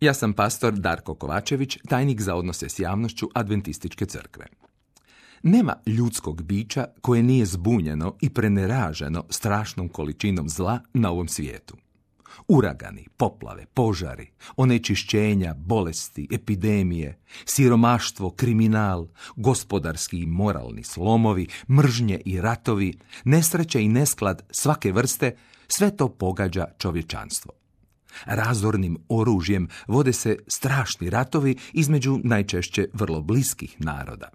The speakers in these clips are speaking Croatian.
Ja sam pastor Darko Kovačević, tajnik za odnose s javnošću Adventističke crkve. Nema ljudskog bića koje nije zbunjeno i preneraženo strašnom količinom zla na ovom svijetu. Uragani, poplave, požari, onečišćenja, bolesti, epidemije, siromaštvo, kriminal, gospodarski i moralni slomovi, mržnje i ratovi, nesreće i nesklad svake vrste, sve to pogađa čovječanstvo. Razornim oružjem vode se strašni ratovi između najčešće vrlo bliskih naroda.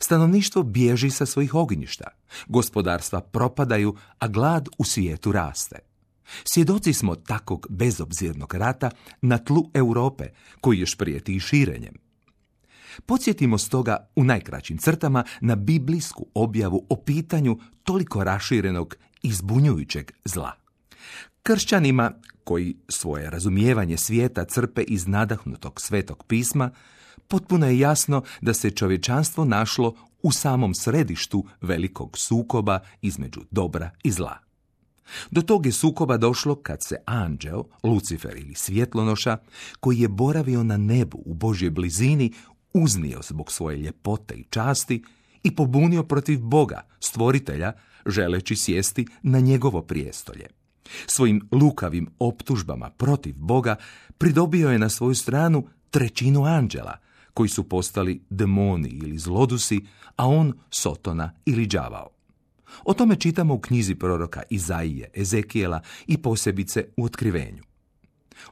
Stanovništvo bježi sa svojih ognjišta, gospodarstva propadaju, a glad u svijetu raste. Svjedoci smo takvog bezobzirnog rata na tlu Europe, koji još prijeti i širenjem. Podsjetimo stoga u najkraćim crtama na biblijsku objavu o pitanju toliko raširenog i zbunjujućeg zla. Kršćanima, koji svoje razumijevanje svijeta crpe iz nadahnutog svetog pisma, potpuno je jasno da se čovječanstvo našlo u samom središtu velikog sukoba između dobra i zla. Do tog je sukoba došlo kad se anđeo, Lucifer ili svjetlonoša, koji je boravio na nebu u Božjoj blizini, uznio zbog svoje ljepote i časti i pobunio protiv Boga, stvoritelja, želeći sjesti na njegovo prijestolje. Svojim lukavim optužbama protiv Boga pridobio je na svoju stranu trećinu anđela, koji su postali demoni ili zlodusi, a on sotona ili đavao. O tome čitamo u knjizi proroka Izaije, Ezekijela i posebice u otkrivenju.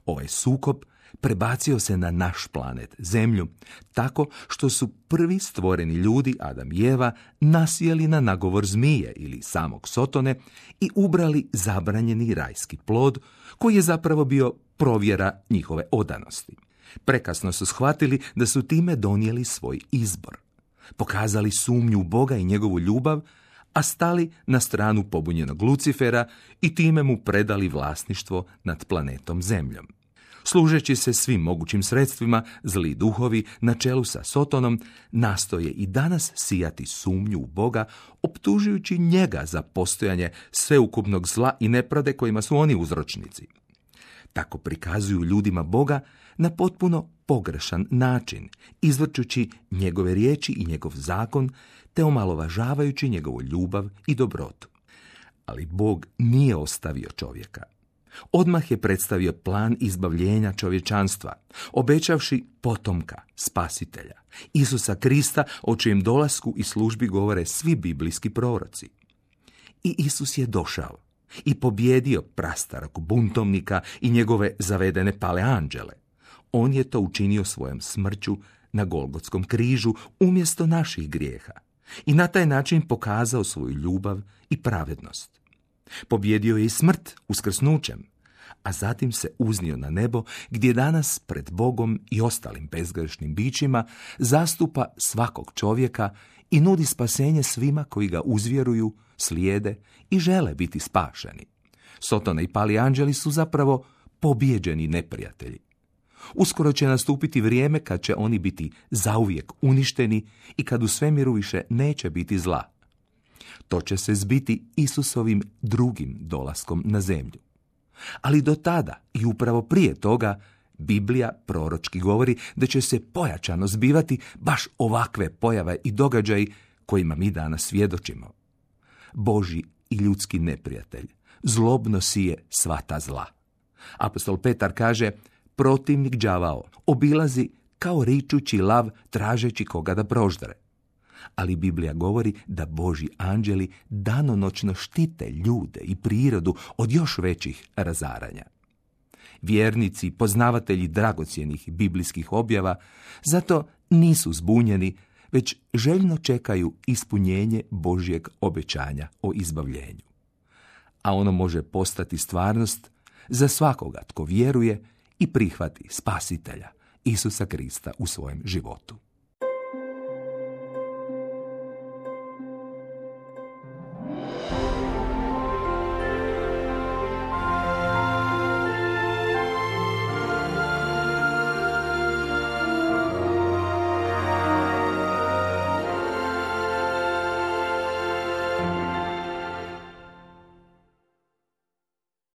Ovaj sukob prebacio se na naš planet, Zemlju, tako što su prvi stvoreni ljudi, Adam i Eva, nasjeli na nagovor zmije ili samog Sotone i ubrali zabranjeni rajski plod, koji je zapravo bio provjera njihove odanosti. Prekasno su shvatili da su time donijeli svoj izbor. Pokazali sumnju u Boga i njegovu ljubav, a stali na stranu pobunjenog Lucifera i time mu predali vlasništvo nad planetom Zemljom. Služeći se svim mogućim sredstvima, zli duhovi na čelu sa Sotonom nastoje i danas sijati sumnju u Boga, optužujući njega za postojanje sveukupnog zla i neprade kojima su oni uzročnici. Tako prikazuju ljudima Boga na potpuno pogrešan način, izvrćući njegove riječi i njegov zakon, te omalovažavajući njegovu ljubav i dobrotu. Ali Bog nije ostavio čovjeka. Odmah je predstavio plan izbavljenja čovječanstva, obećavši potomka, spasitelja, Isusa Krista, o čijem dolasku i službi govore svi biblijski proroci. I Isus je došao i pobjedio prastarog buntovnika i njegove zavedene pale anđele. On je to učinio svojom smrću na Golgotskom križu umjesto naših grijeha i na taj način pokazao svoju ljubav i pravednost. Pobjedio je i smrt uskrsnućem, a zatim se uznio na nebo gdje danas pred Bogom i ostalim bezgrešnim bićima zastupa svakog čovjeka i nudi spasenje svima koji ga uzvjeruju, slijede i žele biti spašeni. Sotona i Pali anđeli su zapravo pobjeđeni neprijatelji. Uskoro će nastupiti vrijeme kad će oni biti zauvijek uništeni i kad u svemiru više neće biti zla. To će se zbiti Isusovim drugim dolaskom na zemlju. Ali do tada i upravo prije toga Biblija proročki govori da će se pojačano zbivati baš ovakve pojave i događaji kojima mi danas svjedočimo. Boži i ljudski neprijatelj zlobno sije sva ta zla. Apostol Petar kaže, protivnik đavao obilazi kao ričući lav tražeći koga da proždre ali Biblija govori da Boži anđeli danonoćno štite ljude i prirodu od još većih razaranja. Vjernici, poznavatelji dragocjenih biblijskih objava, zato nisu zbunjeni, već željno čekaju ispunjenje Božjeg obećanja o izbavljenju. A ono može postati stvarnost za svakoga tko vjeruje i prihvati spasitelja Isusa Krista u svojem životu.